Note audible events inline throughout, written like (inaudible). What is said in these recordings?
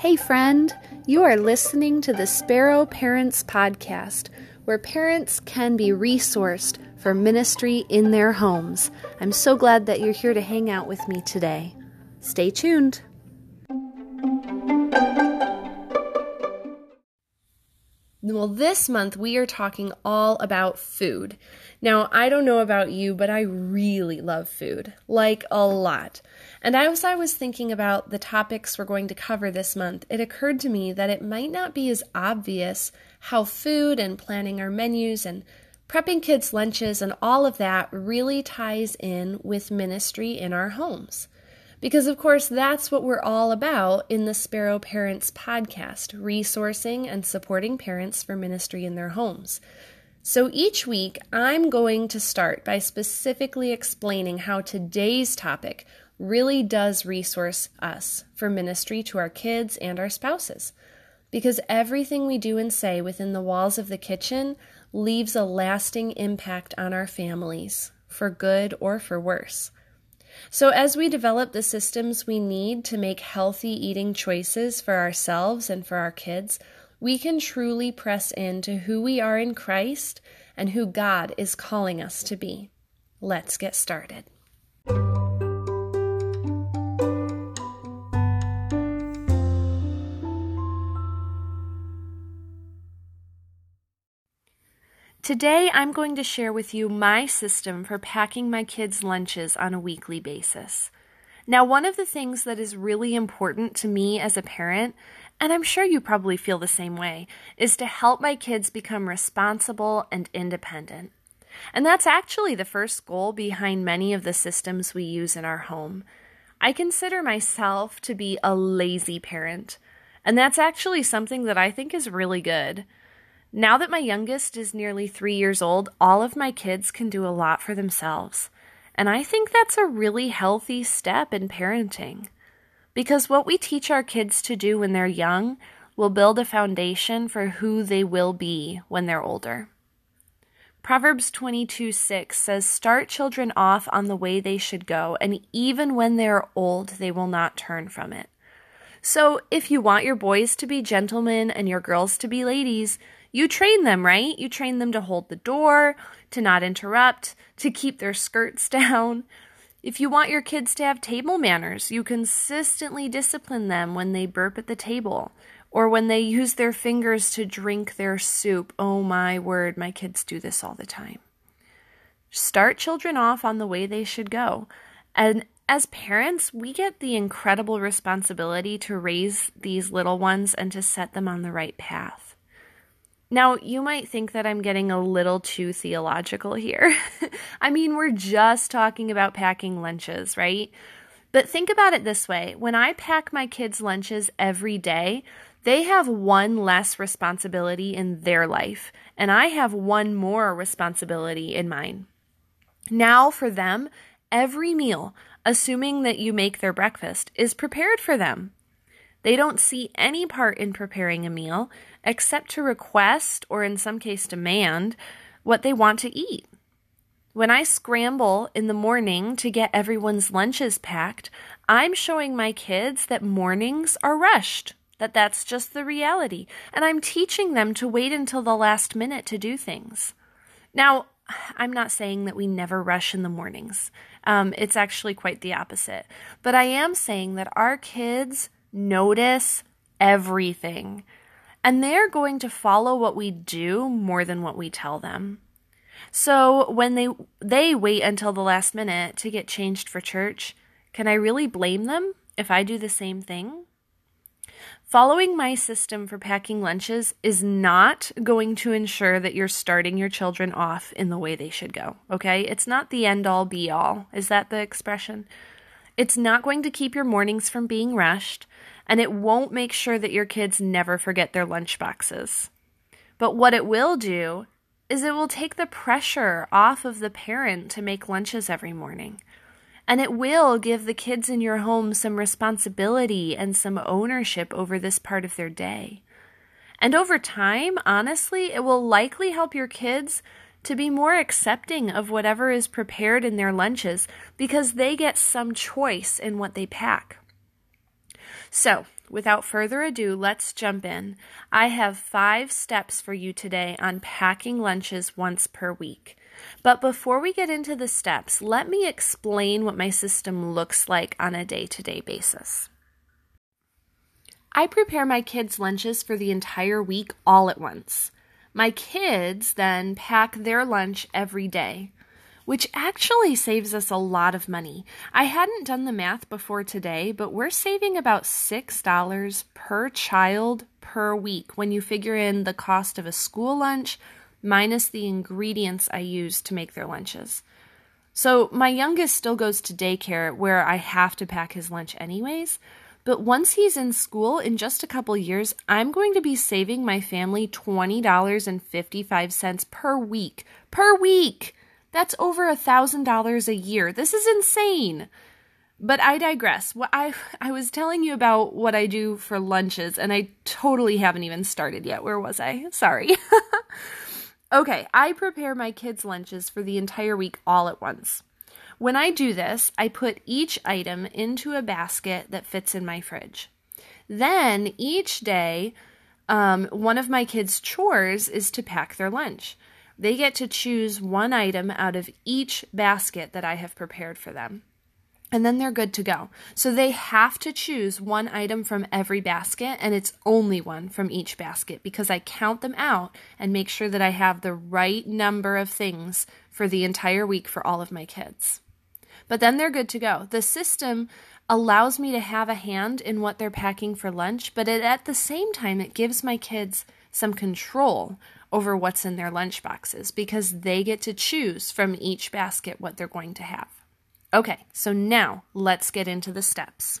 Hey, friend, you are listening to the Sparrow Parents Podcast, where parents can be resourced for ministry in their homes. I'm so glad that you're here to hang out with me today. Stay tuned. Well, this month we are talking all about food. Now, I don't know about you, but I really love food, like a lot. And as I was thinking about the topics we're going to cover this month, it occurred to me that it might not be as obvious how food and planning our menus and prepping kids' lunches and all of that really ties in with ministry in our homes. Because, of course, that's what we're all about in the Sparrow Parents podcast resourcing and supporting parents for ministry in their homes. So each week, I'm going to start by specifically explaining how today's topic really does resource us for ministry to our kids and our spouses. Because everything we do and say within the walls of the kitchen leaves a lasting impact on our families, for good or for worse. So, as we develop the systems we need to make healthy eating choices for ourselves and for our kids, we can truly press into who we are in Christ and who God is calling us to be. Let's get started. Today, I'm going to share with you my system for packing my kids' lunches on a weekly basis. Now, one of the things that is really important to me as a parent, and I'm sure you probably feel the same way, is to help my kids become responsible and independent. And that's actually the first goal behind many of the systems we use in our home. I consider myself to be a lazy parent, and that's actually something that I think is really good. Now that my youngest is nearly three years old, all of my kids can do a lot for themselves. And I think that's a really healthy step in parenting. Because what we teach our kids to do when they're young will build a foundation for who they will be when they're older. Proverbs 22 6 says, Start children off on the way they should go, and even when they are old, they will not turn from it. So, if you want your boys to be gentlemen and your girls to be ladies, you train them, right? You train them to hold the door, to not interrupt, to keep their skirts (laughs) down. If you want your kids to have table manners, you consistently discipline them when they burp at the table or when they use their fingers to drink their soup. Oh my word, my kids do this all the time. Start children off on the way they should go. And as parents, we get the incredible responsibility to raise these little ones and to set them on the right path. Now, you might think that I'm getting a little too theological here. (laughs) I mean, we're just talking about packing lunches, right? But think about it this way when I pack my kids' lunches every day, they have one less responsibility in their life, and I have one more responsibility in mine. Now, for them, every meal, assuming that you make their breakfast, is prepared for them. They don't see any part in preparing a meal except to request, or in some case demand, what they want to eat. When I scramble in the morning to get everyone's lunches packed, I'm showing my kids that mornings are rushed, that that's just the reality, and I'm teaching them to wait until the last minute to do things. Now, I'm not saying that we never rush in the mornings. Um, it's actually quite the opposite. But I am saying that our kids notice everything. And they're going to follow what we do more than what we tell them. So when they they wait until the last minute to get changed for church, can I really blame them if I do the same thing? Following my system for packing lunches is not going to ensure that you're starting your children off in the way they should go, okay? It's not the end all be all. Is that the expression? It's not going to keep your mornings from being rushed and it won't make sure that your kids never forget their lunch boxes. But what it will do is it will take the pressure off of the parent to make lunches every morning. And it will give the kids in your home some responsibility and some ownership over this part of their day. And over time, honestly, it will likely help your kids to be more accepting of whatever is prepared in their lunches because they get some choice in what they pack. So, without further ado, let's jump in. I have five steps for you today on packing lunches once per week. But before we get into the steps, let me explain what my system looks like on a day to day basis. I prepare my kids' lunches for the entire week all at once. My kids then pack their lunch every day, which actually saves us a lot of money. I hadn't done the math before today, but we're saving about $6 per child per week when you figure in the cost of a school lunch minus the ingredients I use to make their lunches. So, my youngest still goes to daycare where I have to pack his lunch anyways. But once he's in school, in just a couple years, I'm going to be saving my family $20.55 per week. Per week! That's over a $1,000 a year. This is insane. But I digress. What I I was telling you about what I do for lunches and I totally haven't even started yet. Where was I? Sorry. (laughs) okay, I prepare my kids' lunches for the entire week all at once. When I do this, I put each item into a basket that fits in my fridge. Then each day, um, one of my kids' chores is to pack their lunch. They get to choose one item out of each basket that I have prepared for them. And then they're good to go. So they have to choose one item from every basket, and it's only one from each basket because I count them out and make sure that I have the right number of things for the entire week for all of my kids but then they're good to go. The system allows me to have a hand in what they're packing for lunch, but it, at the same time, it gives my kids some control over what's in their lunch boxes because they get to choose from each basket what they're going to have. Okay, so now let's get into the steps.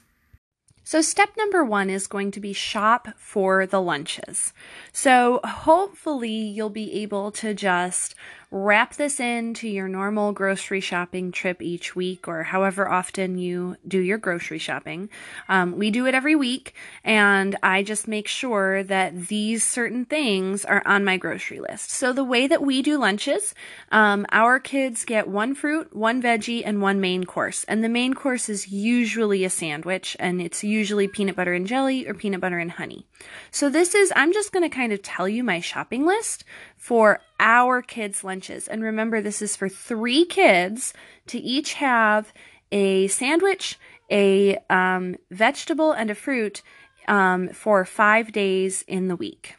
So, step number one is going to be shop for the lunches. So, hopefully, you'll be able to just wrap this into your normal grocery shopping trip each week or however often you do your grocery shopping. Um, we do it every week, and I just make sure that these certain things are on my grocery list. So, the way that we do lunches, um, our kids get one fruit, one veggie, and one main course. And the main course is usually a sandwich, and it's usually peanut butter and jelly or peanut butter and honey. So, this is, I'm just going to kind of tell you my shopping list for our kids' lunches. And remember, this is for three kids to each have a sandwich, a um, vegetable, and a fruit um, for five days in the week.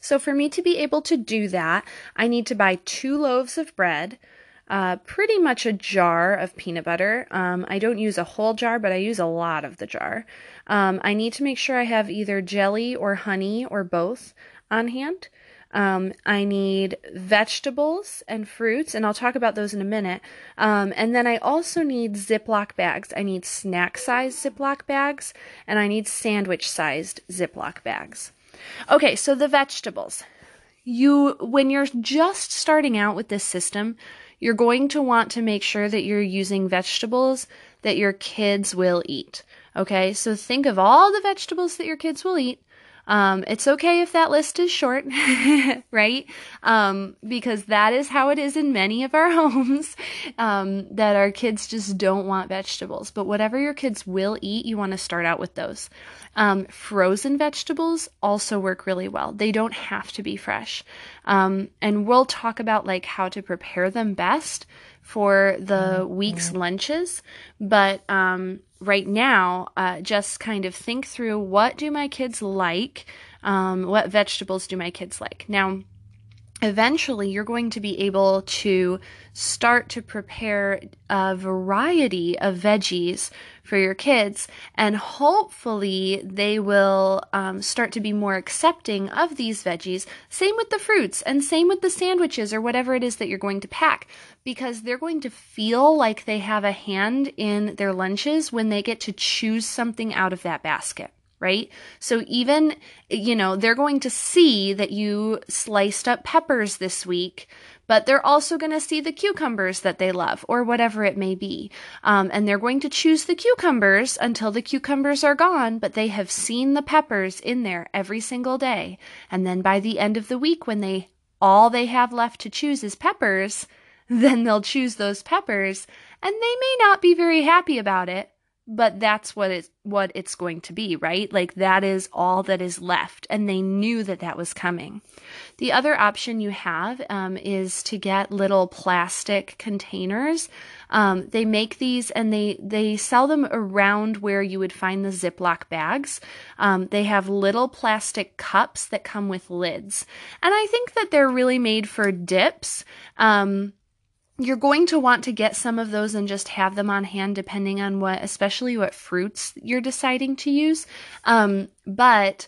So, for me to be able to do that, I need to buy two loaves of bread, uh, pretty much a jar of peanut butter. Um, I don't use a whole jar, but I use a lot of the jar. Um, I need to make sure I have either jelly or honey or both on hand. Um, I need vegetables and fruits, and I'll talk about those in a minute. Um, and then I also need Ziploc bags. I need snack sized Ziploc bags, and I need sandwich sized Ziploc bags. Okay, so the vegetables. You, when you're just starting out with this system, you're going to want to make sure that you're using vegetables that your kids will eat. Okay, so think of all the vegetables that your kids will eat um, it's okay if that list is short, (laughs) right? Um, because that is how it is in many of our (laughs) homes, um, that our kids just don't want vegetables. But whatever your kids will eat, you want to start out with those. Um, frozen vegetables also work really well. They don't have to be fresh. Um, and we'll talk about like how to prepare them best for the mm-hmm. week's lunches. But um, right now, uh, just kind of think through what do my kids like? Um, what vegetables do my kids like? Now, eventually you're going to be able to start to prepare a variety of veggies for your kids and hopefully they will um, start to be more accepting of these veggies. Same with the fruits and same with the sandwiches or whatever it is that you're going to pack because they're going to feel like they have a hand in their lunches when they get to choose something out of that basket right? So even, you know, they're going to see that you sliced up peppers this week, but they're also going to see the cucumbers that they love or whatever it may be. Um, and they're going to choose the cucumbers until the cucumbers are gone, but they have seen the peppers in there every single day. And then by the end of the week, when they all they have left to choose is peppers, (laughs) then they'll choose those peppers and they may not be very happy about it, but that's what it what it's going to be, right? Like that is all that is left, and they knew that that was coming. The other option you have um, is to get little plastic containers. Um, they make these and they they sell them around where you would find the Ziploc bags. Um, they have little plastic cups that come with lids, and I think that they're really made for dips. Um, you're going to want to get some of those and just have them on hand depending on what especially what fruits you're deciding to use. Um, but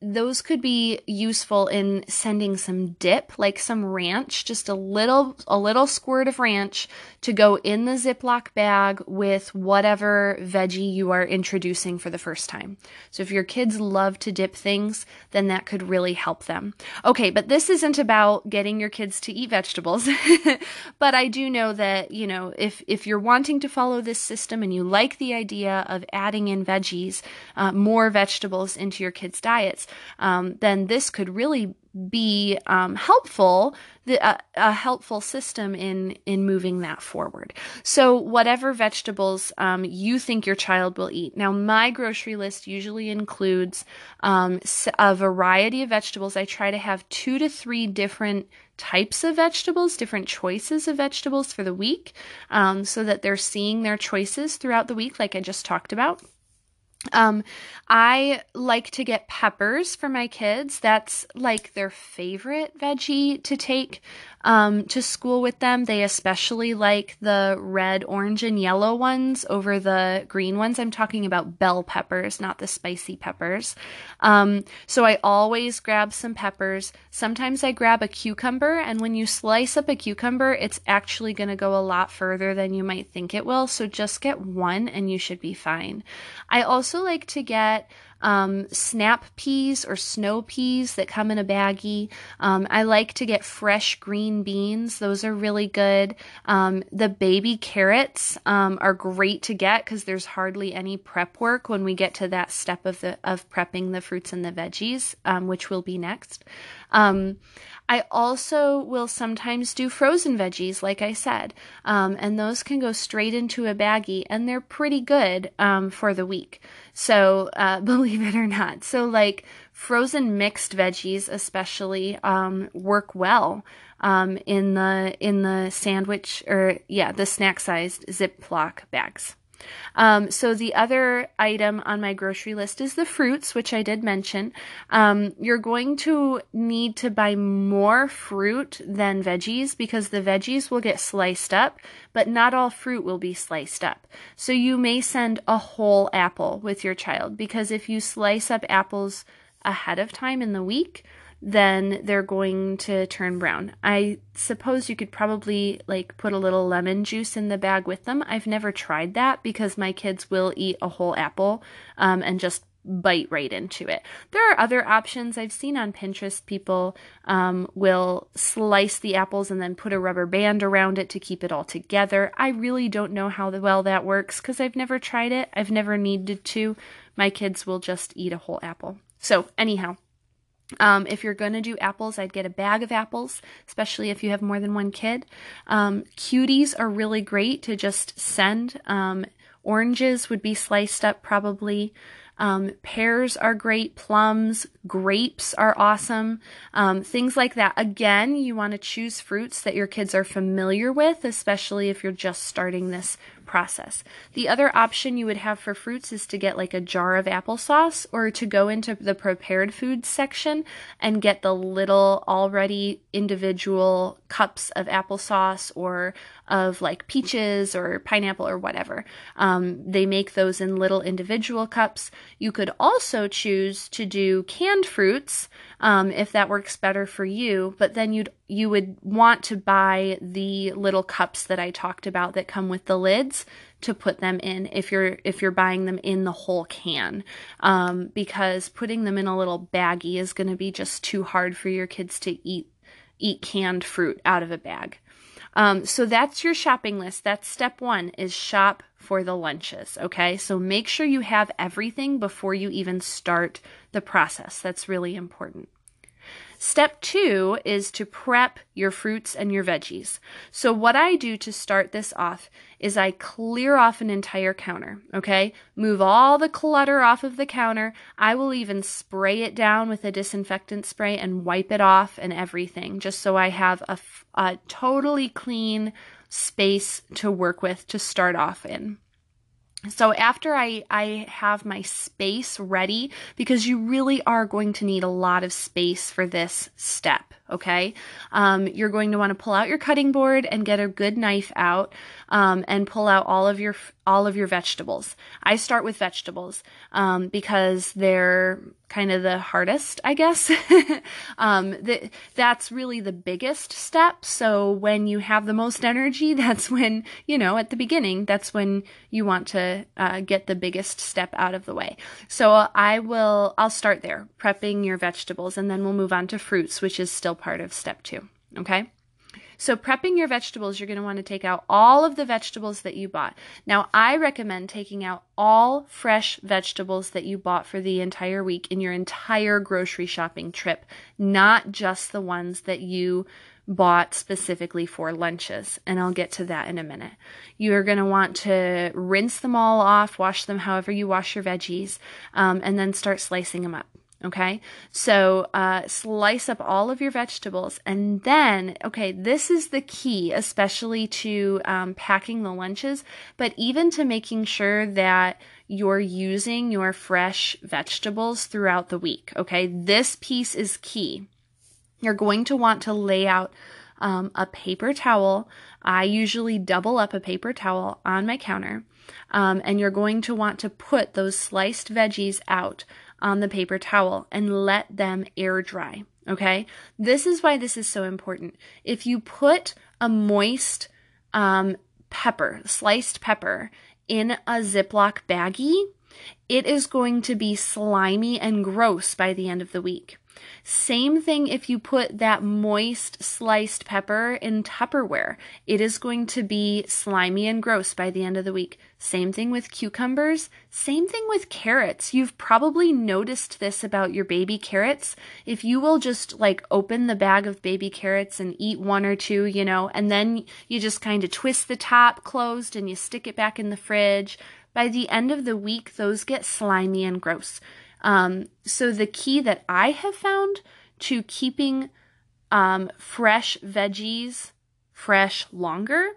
those could be useful in sending some dip like some ranch just a little a little squirt of ranch to go in the ziploc bag with whatever veggie you are introducing for the first time. So if your kids love to dip things then that could really help them. Okay but this isn't about getting your kids to eat vegetables. (laughs) But i do know that you know if if you're wanting to follow this system and you like the idea of adding in veggies uh, more vegetables into your kids diets um, then this could really be um, helpful the, uh, a helpful system in in moving that forward. So whatever vegetables um, you think your child will eat. Now my grocery list usually includes um, a variety of vegetables. I try to have two to three different types of vegetables different choices of vegetables for the week um, so that they're seeing their choices throughout the week like i just talked about um, I like to get peppers for my kids. That's like their favorite veggie to take um, to school with them. They especially like the red, orange, and yellow ones over the green ones. I'm talking about bell peppers, not the spicy peppers. Um, so I always grab some peppers. Sometimes I grab a cucumber, and when you slice up a cucumber, it's actually going to go a lot further than you might think it will. So just get one, and you should be fine. I also like to get um, snap peas or snow peas that come in a baggie. Um, I like to get fresh green beans, those are really good. Um, the baby carrots um, are great to get because there's hardly any prep work when we get to that step of the of prepping the fruits and the veggies, um, which will be next. Um, I also will sometimes do frozen veggies, like I said, um, and those can go straight into a baggie, and they're pretty good um, for the week. So, uh, (laughs) believe it or not, so like frozen mixed veggies, especially, um, work well um, in the in the sandwich or yeah, the snack sized Ziploc bags. Um, so the other item on my grocery list is the fruits, which I did mention. Um, you're going to need to buy more fruit than veggies because the veggies will get sliced up, but not all fruit will be sliced up. So you may send a whole apple with your child because if you slice up apples ahead of time in the week, then they're going to turn brown. I suppose you could probably like put a little lemon juice in the bag with them. I've never tried that because my kids will eat a whole apple um, and just bite right into it. There are other options I've seen on Pinterest. People um, will slice the apples and then put a rubber band around it to keep it all together. I really don't know how well that works because I've never tried it. I've never needed to. My kids will just eat a whole apple. So, anyhow, um, if you're going to do apples, I'd get a bag of apples, especially if you have more than one kid. Um, cuties are really great to just send. Um, oranges would be sliced up probably. Um, pears are great, plums, grapes are awesome, um, things like that. Again, you want to choose fruits that your kids are familiar with, especially if you're just starting this process. The other option you would have for fruits is to get like a jar of applesauce or to go into the prepared foods section and get the little already individual cups of applesauce or of like peaches or pineapple or whatever. Um, they make those in little individual cups. You could also choose to do canned fruits um, if that works better for you. But then you'd you would want to buy the little cups that I talked about that come with the lids to put them in if you're if you're buying them in the whole can um, because putting them in a little baggie is going to be just too hard for your kids to eat eat canned fruit out of a bag. Um, so that's your shopping list. That's step one is shop for the lunches. Okay. So make sure you have everything before you even start the process. That's really important. Step two is to prep your fruits and your veggies. So, what I do to start this off is I clear off an entire counter, okay? Move all the clutter off of the counter. I will even spray it down with a disinfectant spray and wipe it off and everything, just so I have a, a totally clean space to work with to start off in so after I, I have my space ready, because you really are going to need a lot of space for this step, okay? Um, you're going to want to pull out your cutting board and get a good knife out um, and pull out all of your all of your vegetables. I start with vegetables um, because they're kind of the hardest, I guess. (laughs) um, the, that's really the biggest step. So when you have the most energy, (laughs) that's when, you know, at the beginning, that's when you want to uh, get the biggest step out of the way. So I will, I'll start there, prepping your vegetables, and then we'll move on to fruits, which is still part of step two. Okay. So, prepping your vegetables, you're going to want to take out all of the vegetables that you bought. Now, I recommend taking out all fresh vegetables that you bought for the entire week in your entire grocery shopping trip, not just the ones that you bought specifically for lunches. And I'll get to that in a minute. You are going to want to rinse them all off, wash them however you wash your veggies, um, and then start slicing them up. Okay, so uh, slice up all of your vegetables, and then, okay, this is the key, especially to um, packing the lunches, but even to making sure that you're using your fresh vegetables throughout the week. Okay, this piece is key. You're going to want to lay out um, a paper towel. I usually double up a paper towel on my counter, um, and you're going to want to put those sliced veggies out on the paper towel and let them air dry. Okay. This is why this is so important. If you put a moist um, pepper, sliced pepper, in a Ziploc baggie, it is going to be slimy and gross by the end of the week. Same thing if you put that moist sliced pepper in Tupperware. It is going to be slimy and gross by the end of the week. Same thing with cucumbers. Same thing with carrots. You've probably noticed this about your baby carrots. If you will just like open the bag of baby carrots and eat one or two, you know, and then you just kind of twist the top closed and you stick it back in the fridge. By the end of the week, those get slimy and gross. Um, so the key that I have found to keeping um, fresh veggies fresh longer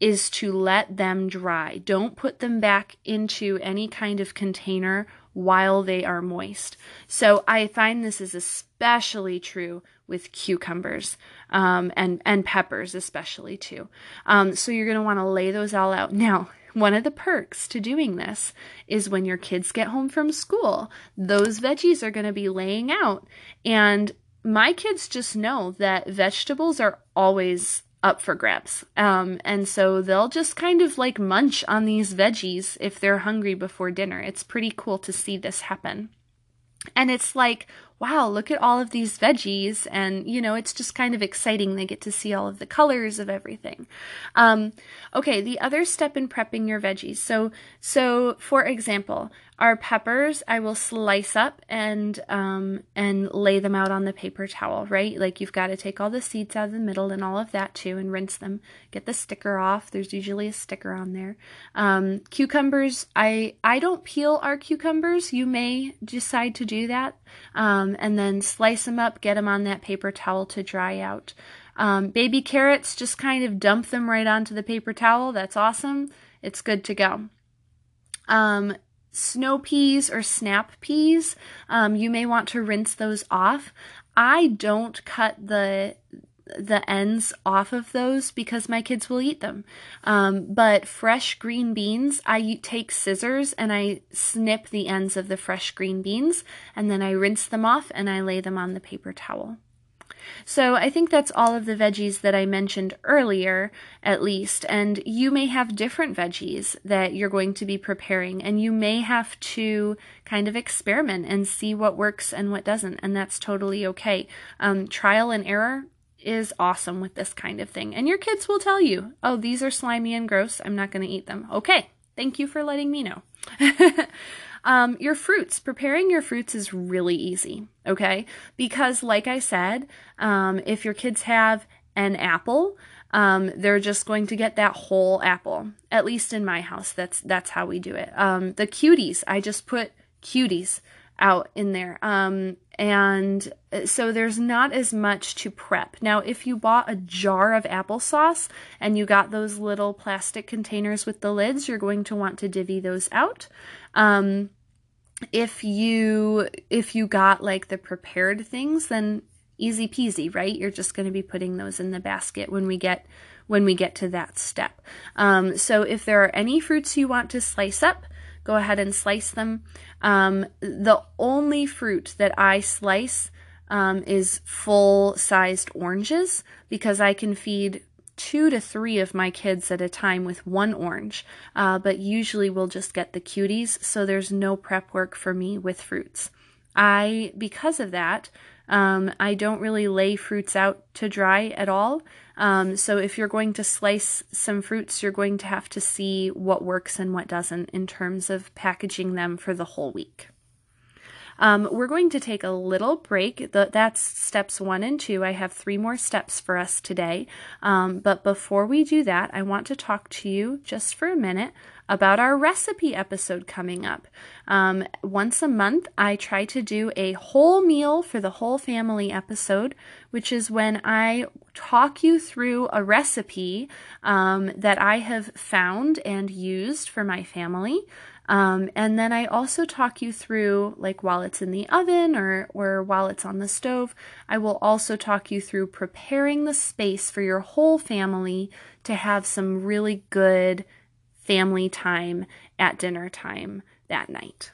is to let them dry. Don't put them back into any kind of container while they are moist. So I find this is especially true with cucumbers um, and and peppers, especially too. Um, so you're going to want to lay those all out now. One of the perks to doing this is when your kids get home from school, those veggies are going to be laying out. And my kids just know that vegetables are always up for grabs. Um, and so they'll just kind of like munch on these veggies if they're hungry before dinner. It's pretty cool to see this happen. And it's like, wow, look at all of these veggies. And, you know, it's just kind of exciting. They get to see all of the colors of everything. Um, okay, the other step in prepping your veggies. So, so for example, our peppers, I will slice up and um, and lay them out on the paper towel, right? Like you've got to take all the seeds out of the middle and all of that too, and rinse them. Get the sticker off. There's usually a sticker on there. Um, cucumbers, I I don't peel our cucumbers. You may decide to do that, um, and then slice them up. Get them on that paper towel to dry out. Um, baby carrots, just kind of dump them right onto the paper towel. That's awesome. It's good to go. Um, snow peas or snap peas, um, you may want to rinse those off. I don't cut the the ends off of those because my kids will eat them. Um, but fresh green beans, I take scissors and I snip the ends of the fresh green beans and then I rinse them off and I lay them on the paper towel. So I think that's all of the veggies that I mentioned earlier, at least. And you may have different veggies that you're going to be preparing, and you may have to kind of experiment and see what works and what doesn't. And that's totally okay. Um, trial and error is awesome with this kind of thing. And your kids will tell you, oh, these are slimy and gross. I'm not going to eat them. Okay. Thank you for letting me know. (laughs) Um, your fruits, preparing your fruits is really easy, okay? Because, like I said, um, if your kids have an apple, um, they're just going to get that whole apple. At least in my house, that's that's how we do it. Um, the cuties, I just put cuties out in there. Um, and uh, so there's not as much to prep. Now, if you bought a jar of applesauce and you got those little plastic containers with the lids, you're going to want to divvy those out. Um, if you if you got like the prepared things, then easy peasy, right? You're just going to be putting those in the basket when we get when we get to that step. Um, so if there are any fruits you want to slice up, go ahead and slice them. Um, the only fruit that I slice um, is full sized oranges because I can feed two to three of my kids at a time with one orange, uh, but usually we'll just get the cuties, so there's no prep work for me with fruits. I, because of that, um, I don't really lay fruits out to dry at all. Um, so if you're going to slice some fruits, you're going to have to see what works and what doesn't in terms of packaging them for the whole week. Um, we're going to take a little break. The, that's steps one and two. I have three more steps for us today. Um, but before we do that, I want to talk to you just for a minute about our recipe episode coming up. Um, once a month, I try to do a whole meal for the whole family episode, which is when I talk you through a recipe um, that I have found and used for my family. Um, and then I also talk you through, like while it's in the oven or, or while it's on the stove, I will also talk you through preparing the space for your whole family to have some really good family time at dinner time that night.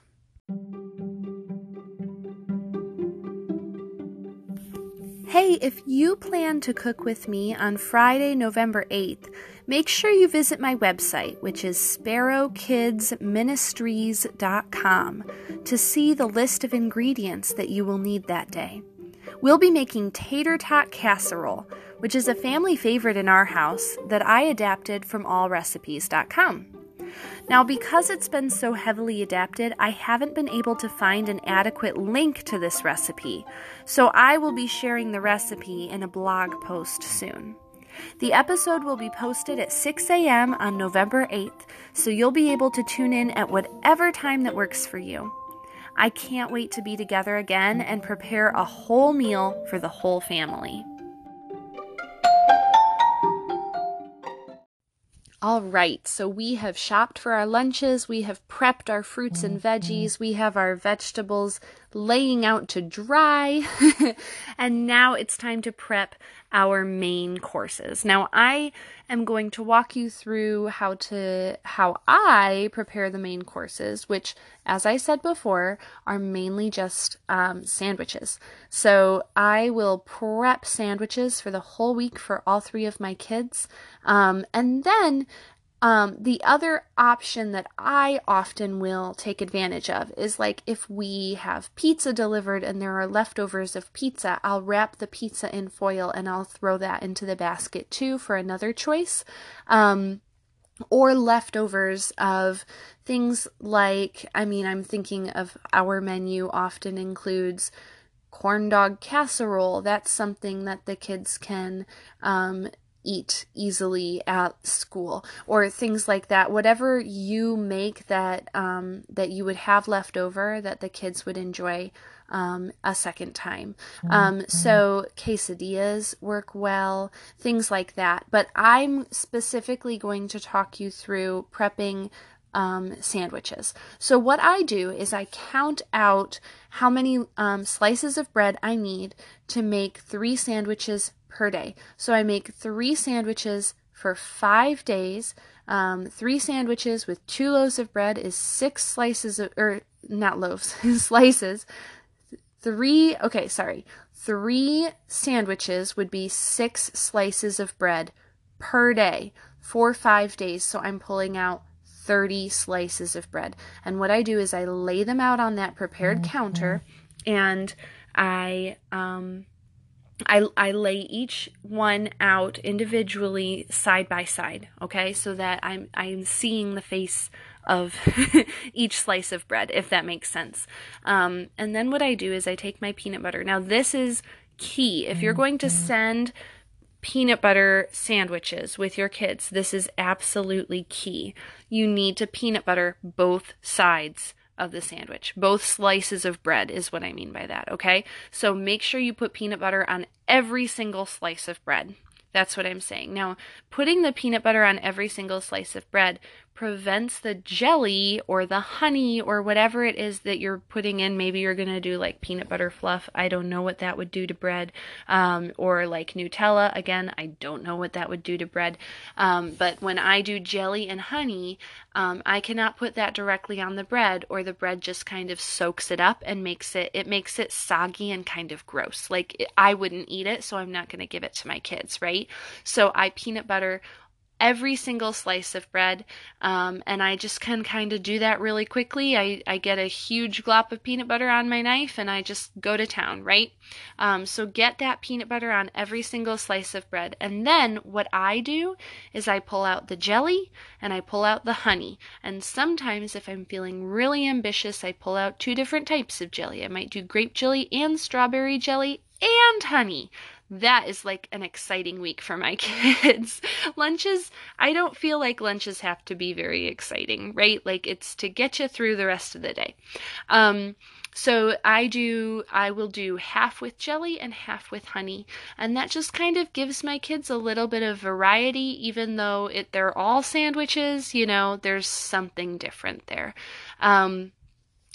Hey, if you plan to cook with me on Friday, November 8th, make sure you visit my website, which is sparrowkidsministries.com, to see the list of ingredients that you will need that day. We'll be making tater tot casserole, which is a family favorite in our house that I adapted from allrecipes.com. Now, because it's been so heavily adapted, I haven't been able to find an adequate link to this recipe, so I will be sharing the recipe in a blog post soon. The episode will be posted at 6 a.m. on November 8th, so you'll be able to tune in at whatever time that works for you. I can't wait to be together again and prepare a whole meal for the whole family. All right, so we have shopped for our lunches, we have prepped our fruits and mm-hmm. veggies, we have our vegetables laying out to dry, (laughs) and now it's time to prep our main courses. Now I am going to walk you through how to how I prepare the main courses, which as I said before are mainly just um, sandwiches. So I will prep sandwiches for the whole week for all three of my kids, um, and then um, the other option that I often will take advantage of is like if we have pizza delivered and there are leftovers of pizza, I'll wrap the pizza in foil and I'll throw that into the basket too for another choice. Um, or leftovers of things like, I mean, I'm thinking of our menu often includes corn dog casserole. That's something that the kids can um, eat easily at school or things like that whatever you make that um, that you would have left over that the kids would enjoy um, a second time um, mm-hmm. so quesadillas work well things like that but i'm specifically going to talk you through prepping um, sandwiches. So, what I do is I count out how many um, slices of bread I need to make three sandwiches per day. So I make three sandwiches for five days. Um, three sandwiches with two loaves of bread is six slices of, or not loaves, (laughs) slices. Three, okay, sorry. Three sandwiches would be six slices of bread per day for five days. So I'm pulling out 30 slices of bread. And what I do is I lay them out on that prepared mm-hmm. counter and I um, I, I lay each one out individually side by side okay so that i'm i'm seeing the face of (laughs) each slice of bread, if that makes sense. Um, and then what I do is I take my peanut butter. Now, this is key. If you're going to mm-hmm. send peanut butter sandwiches with your kids, this is absolutely key. You need to peanut butter both sides of the sandwich. Both slices of bread is what I mean by that, okay? So make sure you put peanut butter on every single slice of bread. That's what I'm saying. Now, putting the peanut butter on every single slice of bread prevents the jelly or the honey or whatever it is that you're putting in. Maybe you're going to do like peanut butter fluff. I don't know what that would do to bread. Um, or like Nutella. Again, I don't know what that would do to bread. Um, but when I do jelly and honey, um, I cannot put that directly on the bread or the bread just kind of soaks it up and makes it, it makes it soggy and kind of gross. Like it, I wouldn't eat it, so I'm not going to give it to my kids, right? So I peanut butter every single slice of bread. Um, and I just can kind of do that really quickly. I, I get a huge glop of peanut butter on my knife and I just go to town, right? Um, so get that peanut butter on every single slice of bread. And then what I do is I pull out the jelly and I pull out the honey. And sometimes, if I'm feeling really ambitious, I pull out two different types of jelly. I might do grape jelly and strawberry jelly and honey that is like an exciting week for my (laughs) kids. lunches, I don't feel like lunches have to be very exciting, right? Like it's to get you through the rest of the day. Um, so I do, I will do half with jelly and half with honey. And that just kind of gives my kids a little bit of variety, even though it, they're all sandwiches, you know, there's something different there. Um,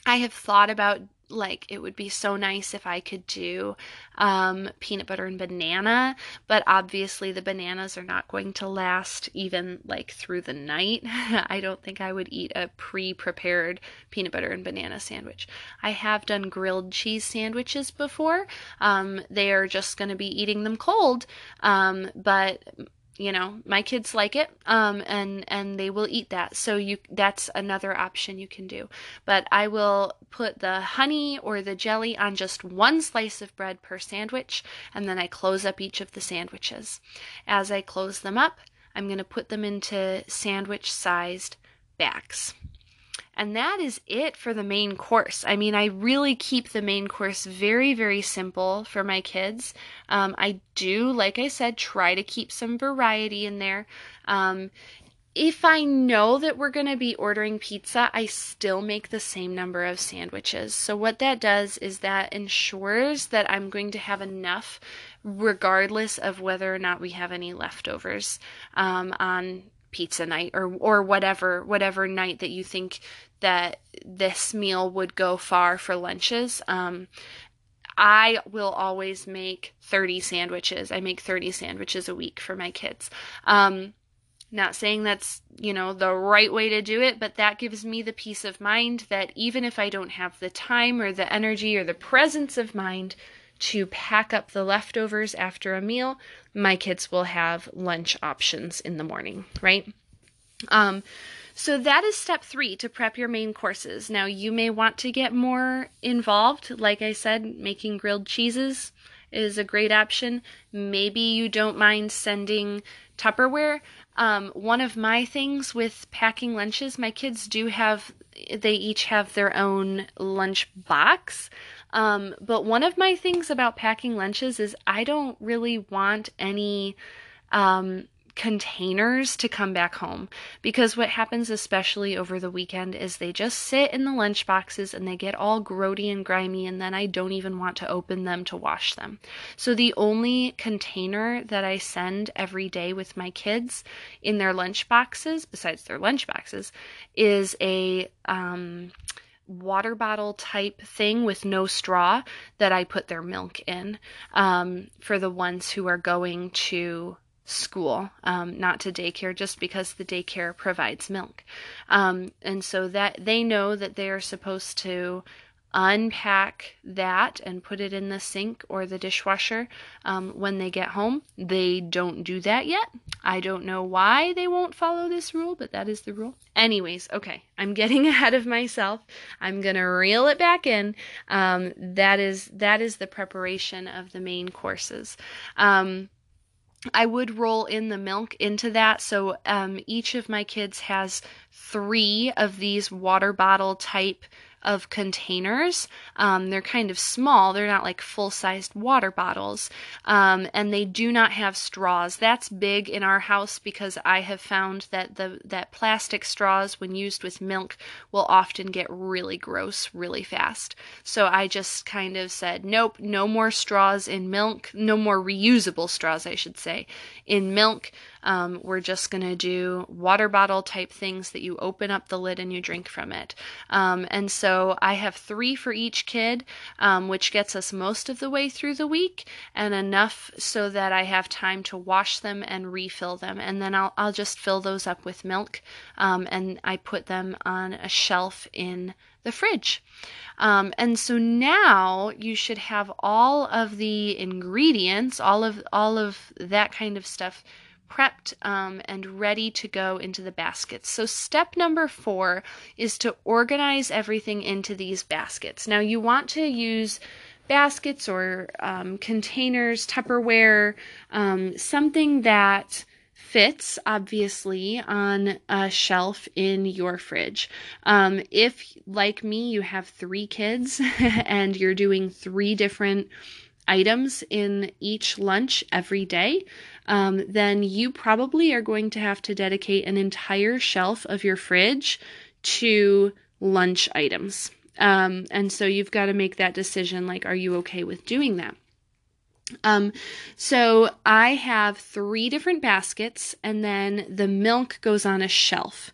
I have thought about like it would be so nice if I could do um, peanut butter and banana, but obviously the bananas are not going to last even like through the night. (laughs) I don't think I would eat a pre prepared peanut butter and banana sandwich. I have done grilled cheese sandwiches before. Um, they are just going to be eating them cold, um, but you know my kids like it um and and they will eat that. So you that's another option you can do. But i will put the honey or the jelly on just one slice of bread per sandwich and then i close up each of the sandwiches. As i close them up i'm going to put them into sandwich sized bags and that is it for the main course. I mean, I really keep the main course very, very simple for my kids. Um, I do, like I said, try to keep some variety in there. Um, if I know that we're going to be ordering pizza, I still make the same number of sandwiches. So, what that does is that ensures that I'm going to have enough regardless of whether or not we have any leftovers um, on pizza night or or whatever whatever night that you think that this meal would go far for lunches. Um, I will always make 30 sandwiches. I make 30 sandwiches a week for my kids. Um, not saying that's, you know, the right way to do it, but that gives me the peace of mind that even if I don't have the time or the energy or the presence of mind to pack up the leftovers after a meal, my kids will have lunch options in the morning, right? Um, so that is step three to prep your main courses. Now, you may want to get more involved. Like I said, making grilled cheeses is a great option. Maybe you don't mind sending Tupperware. Um, one of my things with packing lunches, my kids do have, they each have their own lunch box. Um, but one of my things about packing lunches is I don't really want any um, containers to come back home because what happens especially over the weekend is they just sit in the lunch boxes and they get all grody and grimy and then I don't even want to open them to wash them. So the only container that I send every day with my kids in their lunch boxes besides their lunch boxes is a um water bottle type thing with no straw that I put their milk in um, for the ones who are going to school, um, not to daycare, just because the daycare provides milk. Um, and so that they know that they are supposed to unpack that and put it in the sink or the dishwasher um, when they get home. They don't do that yet. I don't know why they won't follow this rule, but that is the rule. Anyways, okay, I'm getting (laughs) ahead of myself. I'm gonna reel it back in. Um, that is that is the preparation of the main courses. Um, I would roll in the milk into that. So um, each of my kids has three of these water bottle type of containers. Um, they're kind of small, they're not like full sized water bottles, um, and they do not have straws. That's big in our house because I have found that the that plastic straws, when used with milk, will often get really gross really fast. So I just kind of said, nope, no more straws in milk, no more reusable straws, I should say, in milk. Um, we're just going to do water bottle type things that you open up the lid and you drink from it. Um, and so I have three for each kid, um, which gets us most of the way through the week and enough so that I have time to wash them and refill them. And then I'll, I'll just fill those up with milk um, and I put them on a shelf in the fridge. Um, and so now you should have all of the ingredients, all of all of that kind of stuff prepped um, and ready to go into the baskets. So, step number four is to organize everything into these baskets. Now, you want to use baskets or um, containers, Tupperware, um, something that fits obviously on a shelf in your fridge. Um, if, like me, you have three kids (laughs) and you're doing three different items in each lunch every day, um, then you probably are going to have to dedicate an entire shelf of your fridge to lunch items. Um, and so you've got to make that decision like, are you okay with doing that? Um, so I have three different baskets, and then the milk goes on a shelf.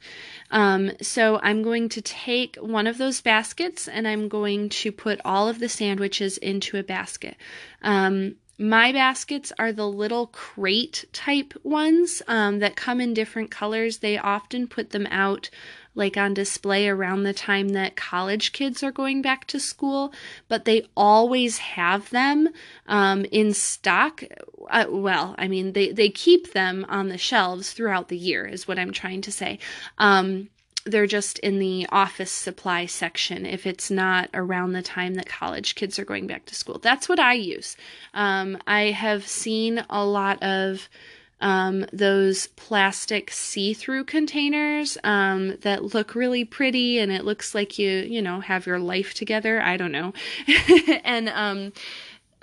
Um, so I'm going to take one of those baskets and I'm going to put all of the sandwiches into a basket. Um, my baskets are the little crate type ones um, that come in different colors. They often put them out like on display around the time that college kids are going back to school, but they always have them um, in stock. Uh, well, I mean, they, they keep them on the shelves throughout the year, is what I'm trying to say. Um, they're just in the office supply section if it's not around the time that college kids are going back to school. That's what I use. Um, I have seen a lot of um, those plastic see-through containers um, that look really pretty and it looks like you you know have your life together i don't know (laughs) and um,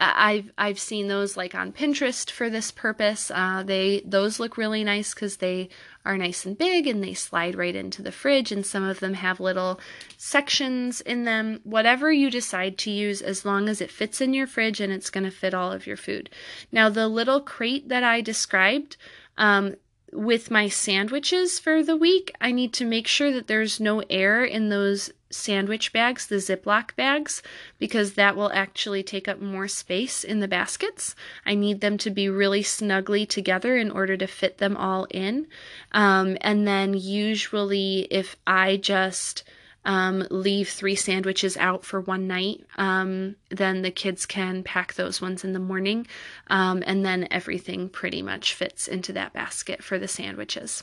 I've I've seen those like on Pinterest for this purpose. Uh, they those look really nice because they are nice and big and they slide right into the fridge. And some of them have little sections in them. Whatever you decide to use, as long as it fits in your fridge and it's going to fit all of your food. Now the little crate that I described. Um, with my sandwiches for the week, I need to make sure that there's no air in those sandwich bags, the Ziploc bags, because that will actually take up more space in the baskets. I need them to be really snugly together in order to fit them all in. Um, and then, usually, if I just um, leave three sandwiches out for one night, um, then the kids can pack those ones in the morning. Um, and then everything pretty much fits into that basket for the sandwiches.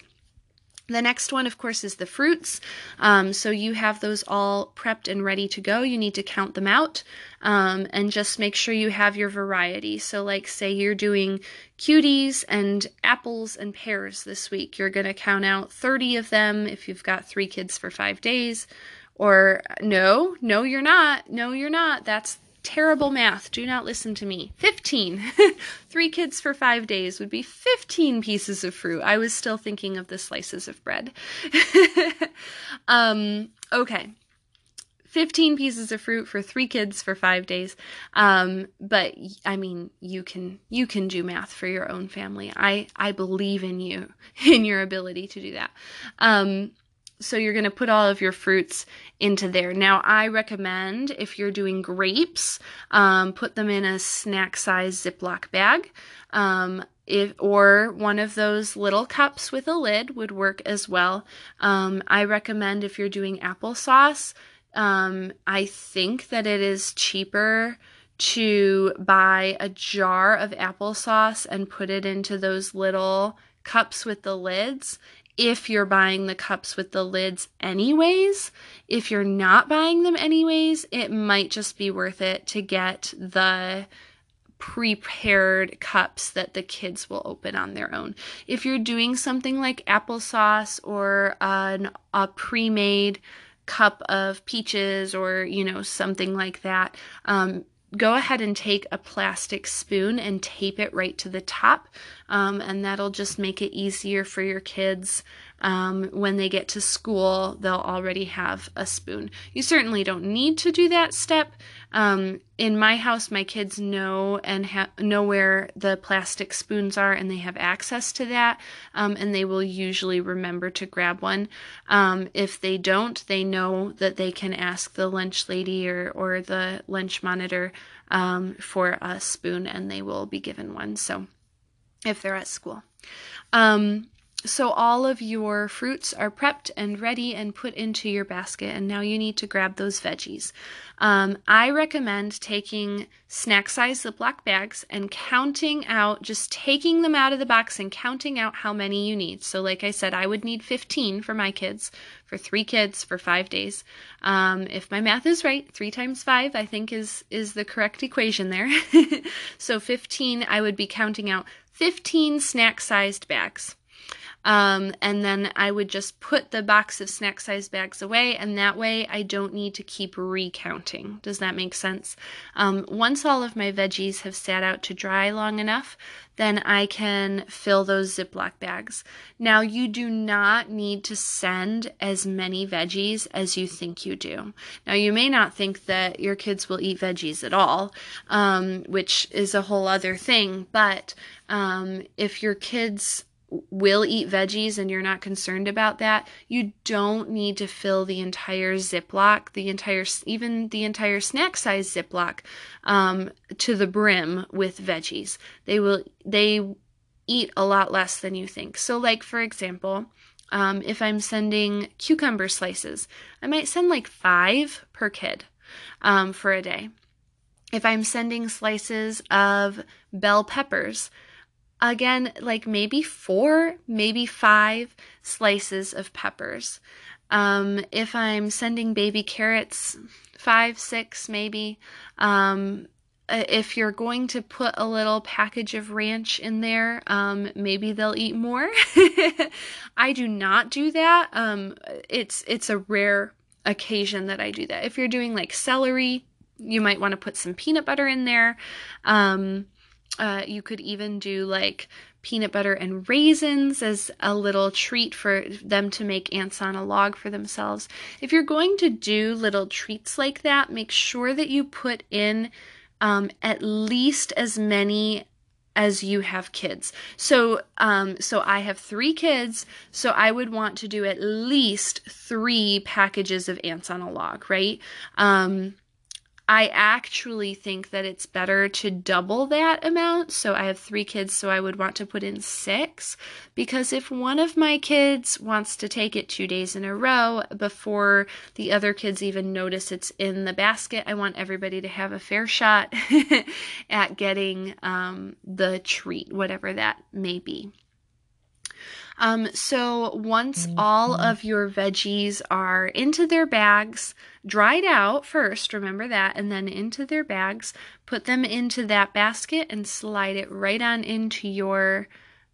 The next one, of course, is the fruits. Um, so you have those all prepped and ready to go. You need to count them out um, and just make sure you have your variety. So, like, say you're doing cuties and apples and pears this week, you're going to count out 30 of them if you've got three kids for five days. Or, no, no, you're not. No, you're not. That's terrible math. Do not listen to me. 15. (laughs) Three kids for five days would be 15 pieces of fruit. I was still thinking of the slices of bread. (laughs) um, okay. 15 pieces of fruit for three kids for five days um, but i mean you can you can do math for your own family i i believe in you (laughs) in your ability to do that um, so you're going to put all of your fruits into there. Now, I recommend if you're doing grapes, um, put them in a snack size Ziploc bag. Um, if or one of those little cups with a lid would work as well. Um, I recommend if you're doing applesauce. Um, I think that it is cheaper to buy a jar of applesauce and put it into those little cups with the lids if you're buying the cups with the lids anyways. If you're not buying them anyways, it might just be worth it to get the prepared cups that the kids will open on their own. If you're doing something like applesauce or an, a pre made cup of peaches or, you know, something like that, um, go ahead and take a plastic spoon and tape it right to the top, um, and that'll just make it easier for your kids. Um, when they get to school, they'll already have a spoon. You certainly don't need to do that step. Um, in my house, my kids know and ha- know where the plastic spoons are, and they have access to that, um, and they will usually remember to grab one. Um, if they don't, they know that they can ask the lunch lady or or the lunch monitor um, for a spoon, and they will be given one. So, if they're at school. Um, so all of your fruits are prepped and ready and put into your basket, and now you need to grab those veggies. Um, I recommend taking snack size Ziploc bags and counting out, just taking them out of the box and counting out how many you need. So, like I said, I would need 15 for my kids, for three kids for five days. Um, if my math is right, three times five, I think is is the correct equation there. (laughs) so 15, I would be counting out 15 snack sized bags. Um, and then I would just put the box of snack size bags away, and that way I don't need to keep recounting. Does that make sense? Um, once all of my veggies have sat out to dry long enough, then I can fill those Ziploc bags. Now, you do not need to send as many veggies as you think you do. Now, you may not think that your kids will eat veggies at all, um, which is a whole other thing, but um, if your kids will eat veggies and you're not concerned about that, you don't need to fill the entire Ziploc, the entire, even the entire snack size Ziploc, um, to the brim with veggies. They will, they eat a lot less than you think. So, like, for example, um, if I'm sending cucumber slices, I might send like five per kid um, for a day. If I'm sending slices of bell peppers, again, like maybe four, maybe five slices of peppers. Um, if I'm sending baby carrots, five, six, maybe. Um, uh, if you're going to put a little package of ranch in there, um, maybe they'll eat more. (laughs) I do not do that. Um, it's it's a rare occasion that I do that. If you're doing like celery, you might want to put some peanut butter in there. Um, uh, you could even do like peanut butter and raisins as a little treat for them to make ants on a log for themselves. If you're going to do little treats like that, make sure that you put in um, at least as many as you have kids. So, um, so I have three kids, so I would want to do at least three packages of ants on a log, right? Um, I actually think that it's better to double that amount. So I have three kids, so I would want to put in six. Because if one of my kids wants to take it two days in a row before the other kids even notice it's in the basket, I want everybody to have a fair shot (laughs) at getting um, the treat, whatever that may be. Um, so once all mm-hmm. of your veggies are into their bags, dried out first, remember that, and then into their bags, put them into that basket and slide it right on into your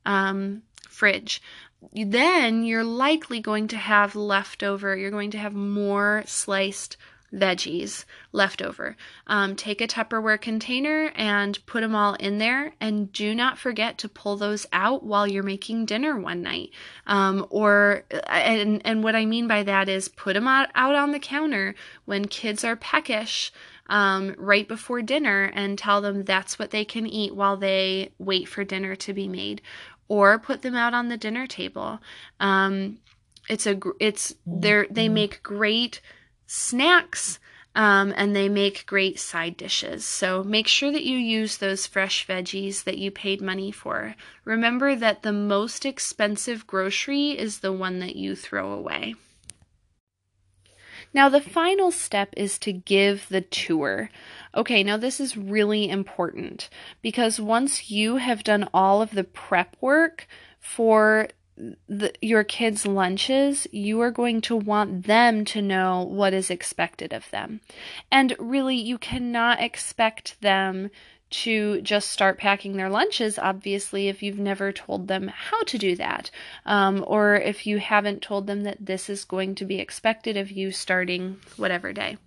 um, fridge. Then you're likely going to have leftover, you're going to have more sliced veggies left over. Um, take a Tupperware container and put them all in there, and do not forget to pull those out while you're making dinner one night. Um, or and and what I mean by that is put them out, out on the counter when kids are peckish. Um, right before dinner and tell them that's what they can eat while they wait for dinner to be made, or put them out on the dinner table. Um, it's a it's they they make great snacks. Um, and they make great side dishes. So make sure that you use those fresh veggies that you paid money for. Remember that the most expensive grocery is the one that you throw away. Now, the final step is to give the tour. Okay, now this is really important because once you have done all of the prep work for the, your kids' lunches, you are going to want them to know what is expected of them. And really, you cannot expect them to just start packing their lunches, obviously, if you've never told them how to do that, um, or if you haven't told them that this is going to be expected of you starting whatever day.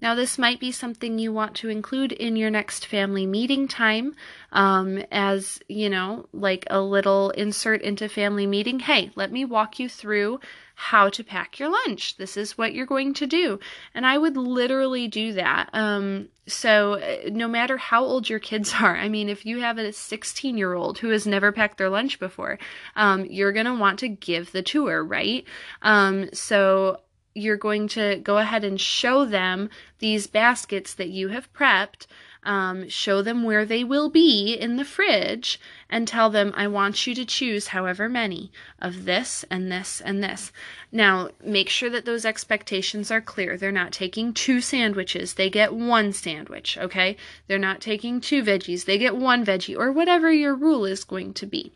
Now, this might be something you want to include in your next family meeting time um, as, you know, like a little insert into family meeting. Hey, let me walk you through how to pack your lunch. This is what you're going to do. And I would literally do that. Um, so, uh, no matter how old your kids (laughs) are, I mean, if you have a 16 year old who has never packed their lunch before, um, you're going to want to give the tour, right? Um, so, you're going to go ahead and show them these baskets that you have prepped um, show them where they will be in the fridge, and tell them, I want you to choose however many of this and this and this. Now, make sure that those expectations are clear. They're not taking two sandwiches, they get one sandwich, okay? They're not taking two veggies, they get one veggie, or whatever your rule is going to be.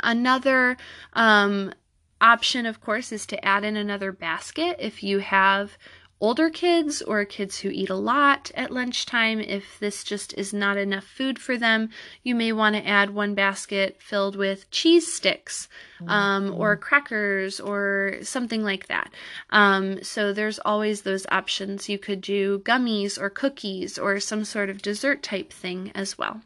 Another um, option, of course, is to add in another basket if you have older kids or kids who eat a lot at lunchtime, if this just is not enough food for them, you may want to add one basket filled with cheese sticks um, mm-hmm. or crackers or something like that. Um, so there's always those options. You could do gummies or cookies or some sort of dessert type thing as well.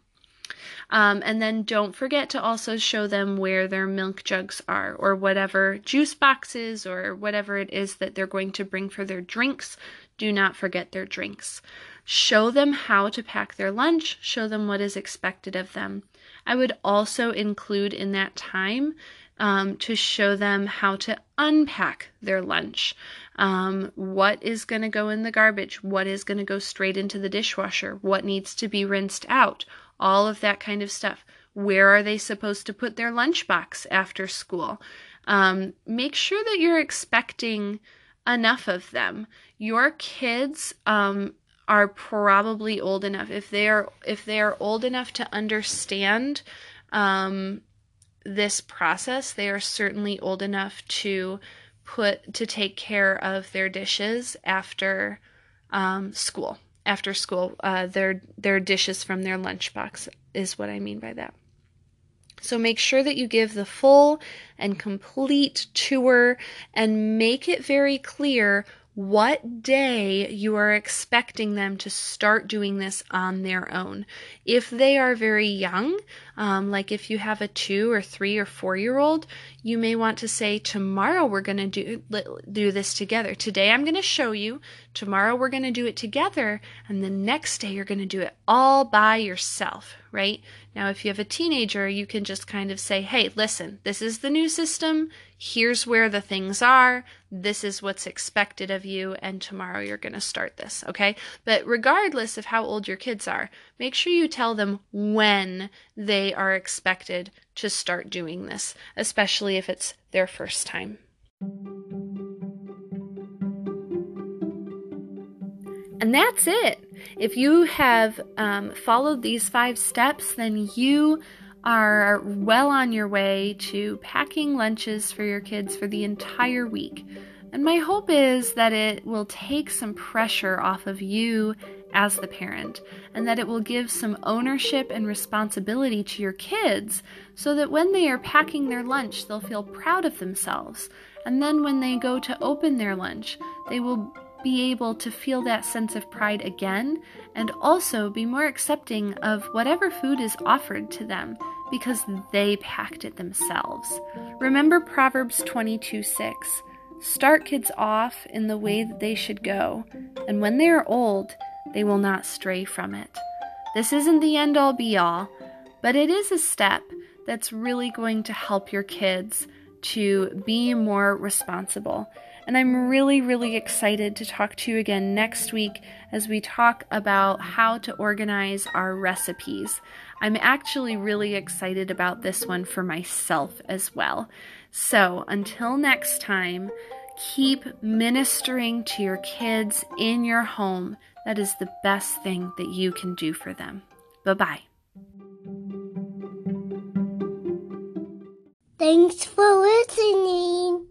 Um, and then don't forget to also show them where their milk jugs are or whatever juice boxes or whatever it is that they're going to bring for their drinks. Do not forget their drinks. Show them how to pack their lunch, show them what is expected of them. I would also include in that time um, to show them how to unpack their lunch. Um, what is going to go in the garbage? What is going to go straight into the dishwasher? What needs to be rinsed out? All of that kind of stuff. Where are they supposed to put their lunchbox after school? Um, make sure that you're expecting enough of them. Your kids um, are probably old enough if they are if they are old enough to understand um, this process. They are certainly old enough to put to take care of their dishes after um, school after school uh, their their dishes from their lunchbox is what I mean by that. So make sure that you give the full and complete tour and make it very clear what day you are expecting them to start doing this on their own. If they are very young, um, like if you have a two or three or four year old, you may want to say, Tomorrow we're going to do, do this together. Today I'm going to show you. Tomorrow we're going to do it together. And the next day you're going to do it all by yourself, right? Now, if you have a teenager, you can just kind of say, Hey, listen, this is the new system here's where the things are, this is what's expected of you, and tomorrow you're going to start this, okay? But regardless of how old your kids are, make sure you tell them when they are expected to start doing this, especially if it's their first time. And that's it. If you have um, followed these five steps, then you are well on your way to packing lunches for your kids for the entire week. And my hope is that it will take some pressure off of you as the parent, and that it will give some ownership and responsibility to your kids so that when they are packing their lunch, they'll feel proud of themselves. And then when they go to open their lunch, they will be able to feel that sense of pride again and also be more accepting of whatever food is offered to them because they packed it themselves. Remember Proverbs 22 6. Start kids off in the way that they should go, and when they are old, they will not stray from it. This isn't the end all be all, but it is a step that's really going to help your kids to be more responsible and I'm really, really excited to talk to you again next week as we talk about how to organize our recipes. I'm actually really excited about this one for myself as well. So until next time, keep ministering to your kids in your home. That is the best thing that you can do for them. Bye bye. Thanks for listening.